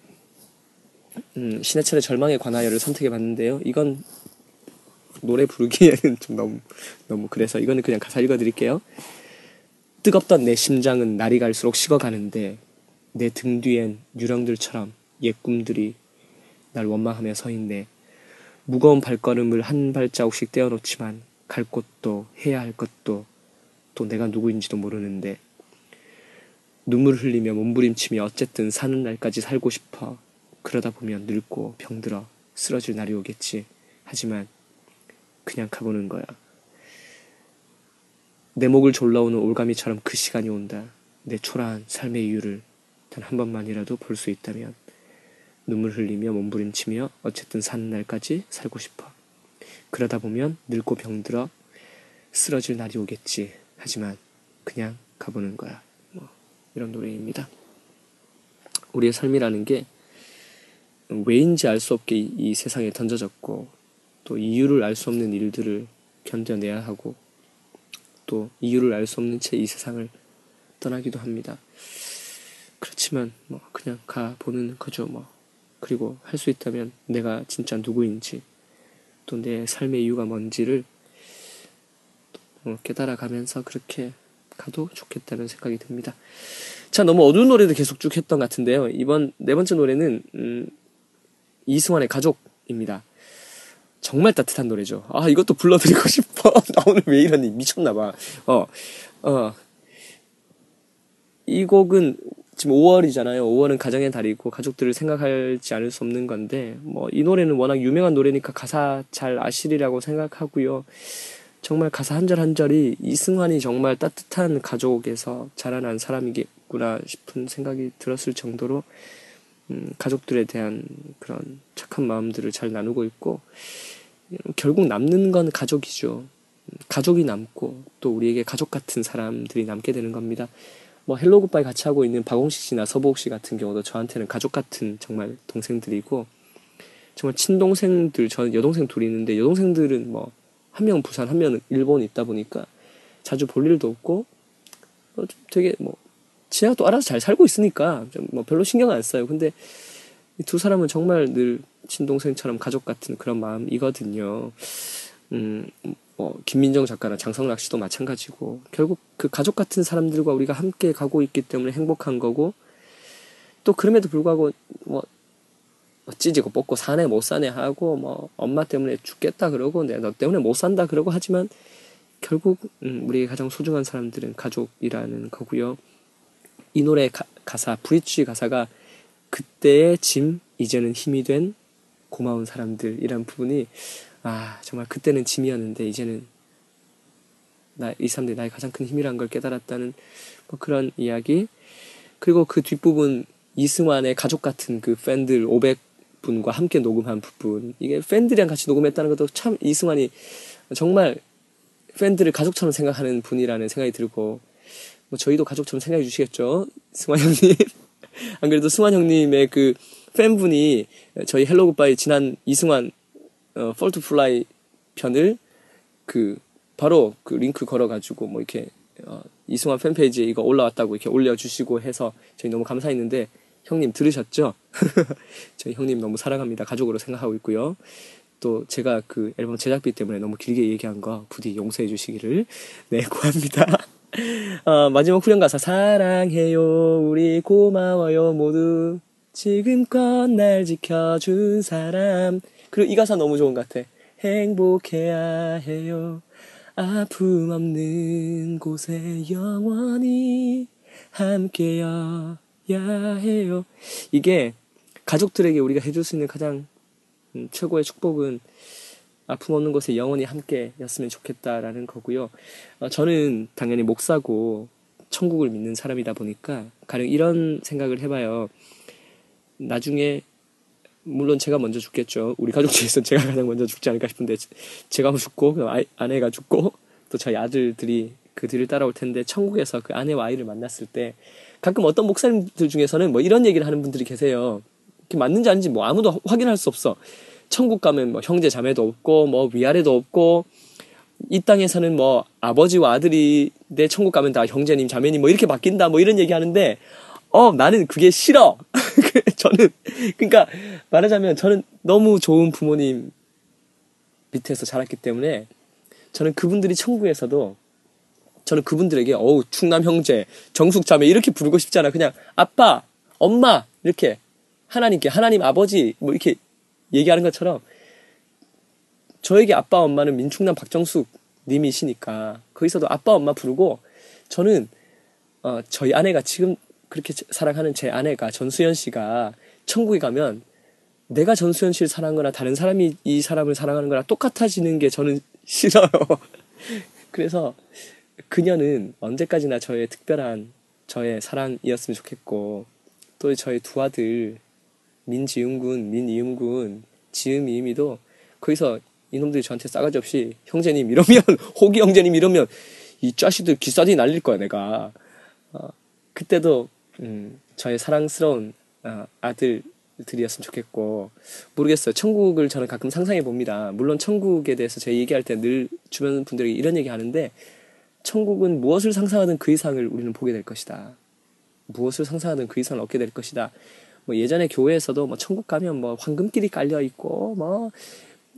[SPEAKER 1] 음, 신해철의 절망에 관하여를 선택해 봤는데요. 이건 노래 부르기에는 <laughs> 좀 너무 너무 그래서 이거는 그냥 가사 읽어 드릴게요. 뜨겁던 내 심장은 날이 갈수록 식어가는데 내 등 뒤엔 유령들처럼 옛 꿈들이 날 원망하며 서 있네. 무거운 발걸음을 한 발자국씩 떼어놓지만 갈 곳도 해야 할 것도 또 내가 누구인지도 모르는데 눈물 흘리며 몸부림치며 어쨌든 사는 날까지 살고 싶어. 그러다 보면 늙고 병들어 쓰러질 날이 오겠지. 하지만 그냥 가보는 거야. 내 목을 졸라오는 올가미처럼 그 시간이 온다. 내 초라한 삶의 이유를 단 한 번만이라도 볼 수 있다면 눈물 흘리며 몸부림치며 어쨌든 사는 날까지 살고 싶어. 그러다 보면 늙고 병들어 쓰러질 날이 오겠지. 하지만 그냥 가보는 거야. 뭐 이런 노래입니다. 우리의 삶이라는 게 왜인지 알 수 없게 이 세상에 던져졌고 또 이유를 알 수 없는 일들을 견뎌내야 하고 또 이유를 알 수 없는 채 이 세상을 떠나기도 합니다. 그렇지만 뭐 그냥 가 보는 거죠 뭐. 그리고 할 수 있다면 내가 진짜 누구인지 또 내 삶의 이유가 뭔지를 깨달아 가면서 그렇게 가도 좋겠다는 생각이 듭니다. 자, 너무 어두운 노래도 계속 쭉 했던 것 같은데요. 이번 네 번째 노래는 음, 이승환의 가족입니다. 정말 따뜻한 노래죠. 아, 이것도 불러드리고 <laughs> 싶어. 나 오늘 왜 이러니? 미쳤나봐. 어, 어. 이 곡은 지금 5월이잖아요. 5월은 가정의 달이고 가족들을 생각하지 않을 수 없는 건데, 뭐, 이 노래는 워낙 유명한 노래니까 가사 잘 아시리라고 생각하고요. 정말 가사 한 절 한 절이 이승환이 정말 따뜻한 가족에서 자라난 사람이겠구나 싶은 생각이 들었을 정도로 음, 가족들에 대한 그런 착한 마음들을 잘 나누고 있고 결국 남는 건 가족이죠. 음, 가족이 남고 또 우리에게 가족 같은 사람들이 남게 되는 겁니다. 뭐 Hello Goodbye 같이 하고 있는 박홍식 씨나 서보옥 씨 같은 경우도 저한테는 가족 같은 정말 동생들이고 정말 친동생들 저는 여동생 둘이 있는데 여동생들은 뭐 한 명은 부산 한 명은 일본에 있다 보니까 자주 볼 일도 없고 어, 좀 되게 뭐 지가 또 알아서 잘 살고 있으니까 좀 뭐 별로 신경 안 써요. 근데 이 두 사람은 정말 늘 친동생처럼 가족 같은 그런 마음이거든요. 음, 뭐 김민정 작가나 장성락 씨도 마찬가지고 결국 그 가족 같은 사람들과 우리가 함께 가고 있기 때문에 행복한 거고 또 그럼에도 불구하고 뭐, 뭐 찢고 뽑고 사네 못 사네 하고 뭐 엄마 때문에 죽겠다 그러고 내 너 때문에 못 산다 그러고 하지만 결국 음, 우리 가장 소중한 사람들은 가족이라는 거고요. 이 노래 가, 가사 브릿지 가사가 그때의 짐 이제는 힘이 된 고마운 사람들이란 부분이 아 정말 그때는 짐이었는데 이제는 나 이 사람들이 나의 가장 큰 힘이란 걸 깨달았다는 뭐 그런 이야기. 그리고 그 뒷부분 이승환의 가족 같은 그 팬들 500분과 함께 녹음한 부분. 이게 팬들이랑 같이 녹음했다는 것도 참 이승환이 정말 팬들을 가족처럼 생각하는 분이라는 생각이 들고 뭐 저희도 가족처럼 생각해 주시겠죠? 승환 형님. <laughs> 안 그래도 승환 형님의 그 팬분이 저희 Hello Goodbye 지난 이승환 어, Fall to Fly 편을 그 바로 그 링크 걸어가지고 뭐 이렇게 어, 이승환 팬페이지에 이거 올라왔다고 이렇게 올려주시고 해서 저희 너무 감사했는데 형님 들으셨죠? <laughs> 저희 형님 너무 사랑합니다. 가족으로 생각하고 있고요. 또 제가 그 앨범 제작비 때문에 너무 길게 얘기한 거 부디 용서해 주시기를 네 <laughs> 구합니다. 어, 마지막 후렴 가사 사랑해요 우리 고마워요 모두 지금껏 날 지켜준 사람 그리고 이 가사 너무 좋은 것 같아 행복해야 해요 아픔 없는 곳에 영원히 함께여야 해요 이게 가족들에게 우리가 해줄 수 있는 가장 음, 최고의 축복은 아픔 없는 곳에 영원히 함께였으면 좋겠다라는 거고요. 어, 저는 당연히 목사고 천국을 믿는 사람이다 보니까 가령 이런 생각을 해봐요. 나중에 물론 제가 먼저 죽겠죠. 우리 가족 중에서 제가 가장 먼저 죽지 않을까 싶은데 제가 죽고 그 아이, 아내가 죽고 또 저희 아들들이 그 뒤를 따라올 텐데 천국에서 그 아내와 아이를 만났을 때 가끔 어떤 목사님들 중에서는 뭐 이런 얘기를 하는 분들이 계세요. 그게 맞는지 아닌지 뭐 아무도 확인할 수 없어. 천국 가면 뭐 형제 자매도 없고 뭐 위아래도 없고 이 땅에서는 뭐 아버지와 아들이 내 천국 가면 다 형제님 자매님 뭐 이렇게 바뀐다 뭐 이런 얘기 하는데 어 나는 그게 싫어. <laughs> 저는 그러니까 말하자면 저는 너무 좋은 부모님 밑에서 자랐기 때문에 저는 그분들이 천국에서도 저는 그분들에게 어우 충남 형제 정숙 자매 이렇게 부르고 싶잖아. 그냥 아빠 엄마 이렇게 하나님께 하나님 아버지 뭐 이렇게 얘기하는 것처럼 저에게 아빠 엄마는 민충남 박정숙 님이시니까 거기서도 아빠 엄마 부르고 저는 어, 저희 아내가 지금 그렇게 사랑하는 제 아내가 전수연 씨가 천국에 가면 내가 전수연 씨를 사랑하거나 다른 사람이 이 사람을 사랑하는 거랑 똑같아지는 게 저는 <laughs> 싫어요. 그래서 그녀는 언제까지나 저의 특별한 저의 사랑이었으면 좋겠고 또 저희 두 아들 민지웅군, 민이음 군, 지음 이음이도 거기서 이놈들이 저한테 싸가지 없이 형제님 이러면 <laughs> 호기 형제님 이러면 이 자식들 기싸디 날릴 거야 내가 어, 그때도 음, 저의 사랑스러운 어, 아들들이었으면 좋겠고. 모르겠어요. 천국을 저는 가끔 상상해 봅니다. 물론 천국에 대해서 제가 얘기할 때 늘 주변 분들에게 이런 얘기 하는데 천국은 무엇을 상상하든 그 이상을 우리는 보게 될 것이다. 무엇을 상상하든 그 이상을 얻게 될 것이다. 뭐 예전에 교회에서도 뭐 천국 가면 뭐 황금길이 깔려 있고 뭐,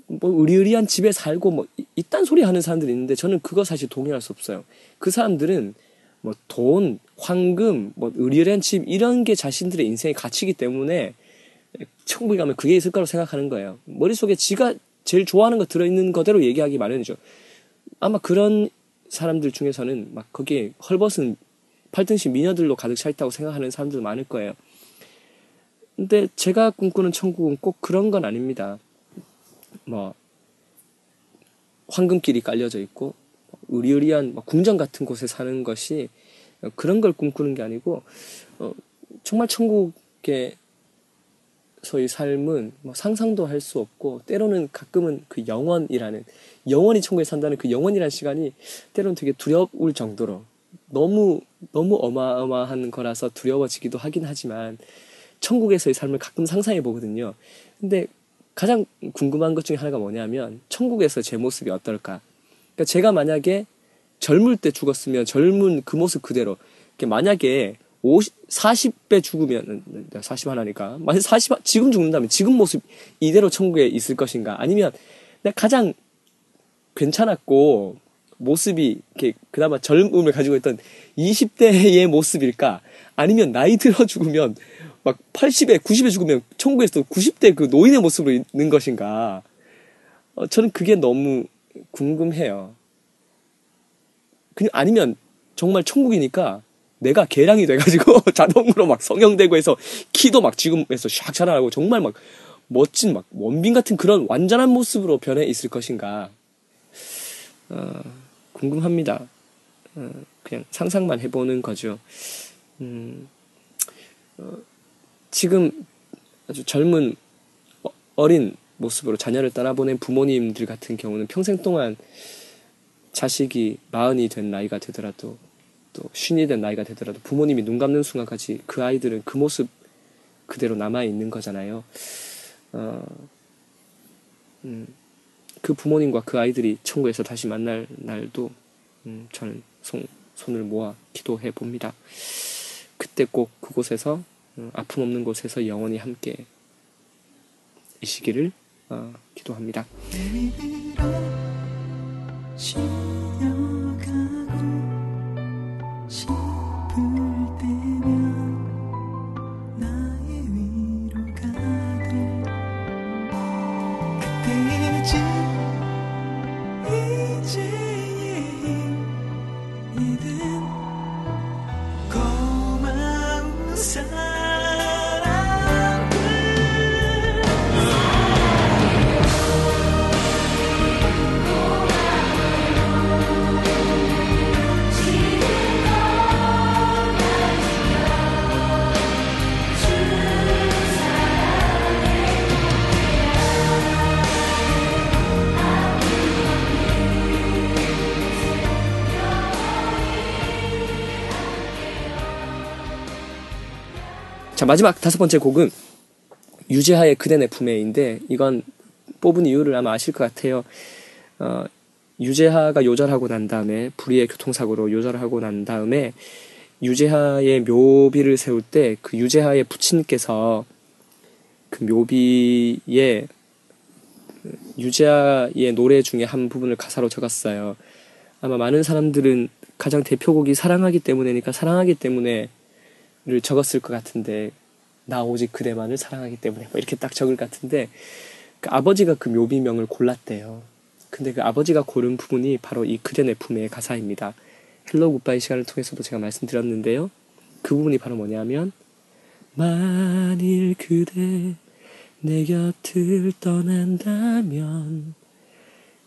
[SPEAKER 1] 뭐 의리의리한 집에 살고 뭐 이- 이딴 소리 하는 사람들이 있는데 저는 그거 사실 동의할 수 없어요. 그 사람들은 뭐 돈, 황금, 뭐 의리의리한 집 이런 게 자신들의 인생의 가치이기 때문에 천국에 가면 그게 있을 거라고 생각하는 거예요. 머릿속에 지가 제일 좋아하는 거 들어있는 거대로 얘기하기 마련이죠. 아마 그런 사람들 중에서는 막 거기에 헐벗은 팔등신 미녀들로 가득 차 있다고 생각하는 사람들 많을 거예요. 근데 제가 꿈꾸는 천국은 꼭 그런 건 아닙니다. 뭐 황금길이 깔려져 있고 의리의리한 막 궁전 같은 곳에 사는 것이 그런 걸 꿈꾸는 게 아니고 어, 정말 천국의 서의 삶은 뭐 상상도 할 수 없고 때로는 가끔은 그 영원이라는 영원히 천국에 산다는 그 영원이라는 시간이 때로는 되게 두려울 정도로 너무 너무 어마어마한 거라서 두려워지기도 하긴 하지만 천국에서의 삶을 가끔 상상해 보거든요. 근데 가장 궁금한 것 중에 하나가 뭐냐면 천국에서 제 모습이 어떨까? 그러니까 제가 만약에 젊을 때 죽었으면 젊은 그 모습 그대로 만약에 50, 40배 죽으면 40 하나니까 만약 40 지금 죽는다면 지금 모습 이대로 천국에 있을 것인가? 아니면 내가 가장 괜찮았고 모습이 이렇게 그나마 젊음을 가지고 있던 20대의 모습일까? 아니면 나이 들어 죽으면 막 80에 90에 죽으면 천국에서 90대 그 노인의 모습으로 있는 것인가? 어, 저는 그게 너무 궁금해요. 그냥 아니면 정말 천국이니까 내가 개량이 돼가지고 <laughs> 자동으로 막 성형되고 해서 키도 막 지금에서 샥 자라나고 정말 막 멋진 막 원빈 같은 그런 완전한 모습으로 변해 있을 것인가 어, 궁금합니다. 어, 그냥 상상만 해보는 거죠. 음, 어, 지금 아주 젊은 어- 어린 모습으로 자녀를 떠나보낸 부모님들 같은 경우는 평생 동안 자식이 마흔이 된 나이가 되더라도 또 쉰이 된 나이가 되더라도 부모님이 눈 감는 순간까지 그 아이들은 그 모습 그대로 남아 있는 거잖아요. 어, 음, 그 부모님과 그 아이들이 천국에서 다시 만날 날도 음, 저는 손, 손을 모아 기도해 봅니다. 그때 꼭 그곳에서 음, 아픔 없는 곳에서 영원히 함께 이 시기를 어, 기도합니다. 자 마지막 다섯 번째 곡은 유재하의 그대 내 품에인데 이건 뽑은 이유를 아마 아실 것 같아요. 어, 유재하가 요절하고 난 다음에 불의의 교통사고로 요절하고 난 다음에 유재하의 묘비를 세울 때 그 유재하의 부친께서 그 묘비에 유재하의 노래 중에 한 부분을 가사로 적었어요. 아마 많은 사람들은 가장 대표곡이 사랑하기 때문에니까 사랑하기 때문에 를 적었을 것 같은데 나 오직 그대만을 사랑하기 때문에 뭐 이렇게 딱 적을 것 같은데 그 아버지가 그 묘비명을 골랐대요. 근데 그 아버지가 고른 부분이 바로 이 그대 내 품의 가사입니다. Hello Goodbye 시간을 통해서도 제가 말씀드렸는데요. 그 부분이 바로 뭐냐면 만일 그대 내 곁을 떠난다면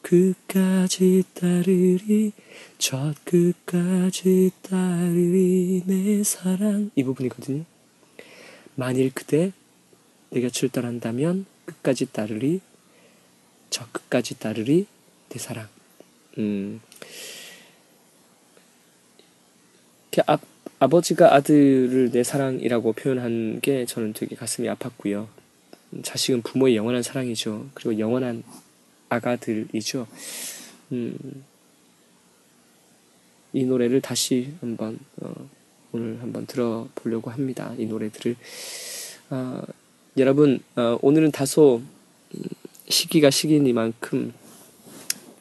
[SPEAKER 1] 끝까지 따르리 저 끝까지 따르리 내 사랑 이 부분이거든요. 만일 그대 내 곁을 떠난다면 끝까지 따르리 저 끝까지 따르리 내 사랑. 음. 아, 아버지가 아들을 내 사랑이라고 표현한 게 저는 되게 가슴이 아팠고요. 음, 자식은 부모의 영원한 사랑이죠. 그리고 영원한 아가들이죠. 음, 이 노래를 다시 한번 어, 오늘 한번 들어보려고 합니다. 이 노래들을 아, 여러분 어, 오늘은 다소 음, 시기가 시기니만큼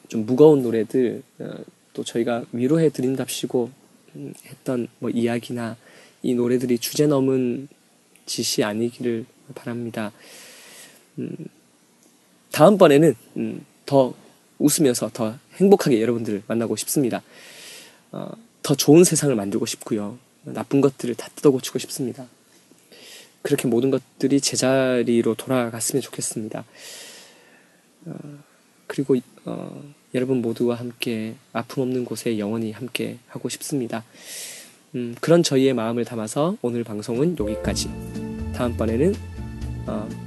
[SPEAKER 1] 좀 무거운 노래들 어, 또 저희가 위로해 드린답시고 음, 했던 뭐 이야기나 이 노래들이 주제 넘은 짓이 아니기를 바랍니다. 음, 다음번에는 음, 더 웃으면서 더 행복하게 여러분들을 만나고 싶습니다. 어, 더 좋은 세상을 만들고 싶고요. 나쁜 것들을 다 뜯어고치고 싶습니다. 그렇게 모든 것들이 제자리로 돌아갔으면 좋겠습니다. 어, 그리고 어, 여러분 모두와 함께 아픔 없는 곳에 영원히 함께 하고 싶습니다. 음, 그런 저희의 마음을 담아서 오늘 방송은 여기까지. 다음번에는 어,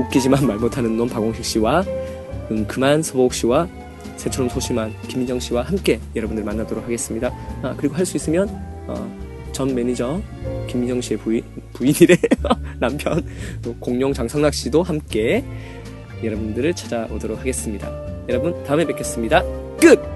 [SPEAKER 1] 웃기지만 말 못하는 놈 박홍식 씨와 음, 그만 서보옥 씨와 새처럼 소심한 김민정 씨와 함께 여러분들 만나도록 하겠습니다. 아, 그리고 할 수 있으면 어, 전 매니저 김민정 씨의 부인, 부인이래 <laughs> 남편 공룡 장성락 씨도 함께 여러분들을 찾아오도록 하겠습니다. 여러분 다음에 뵙겠습니다. 끝!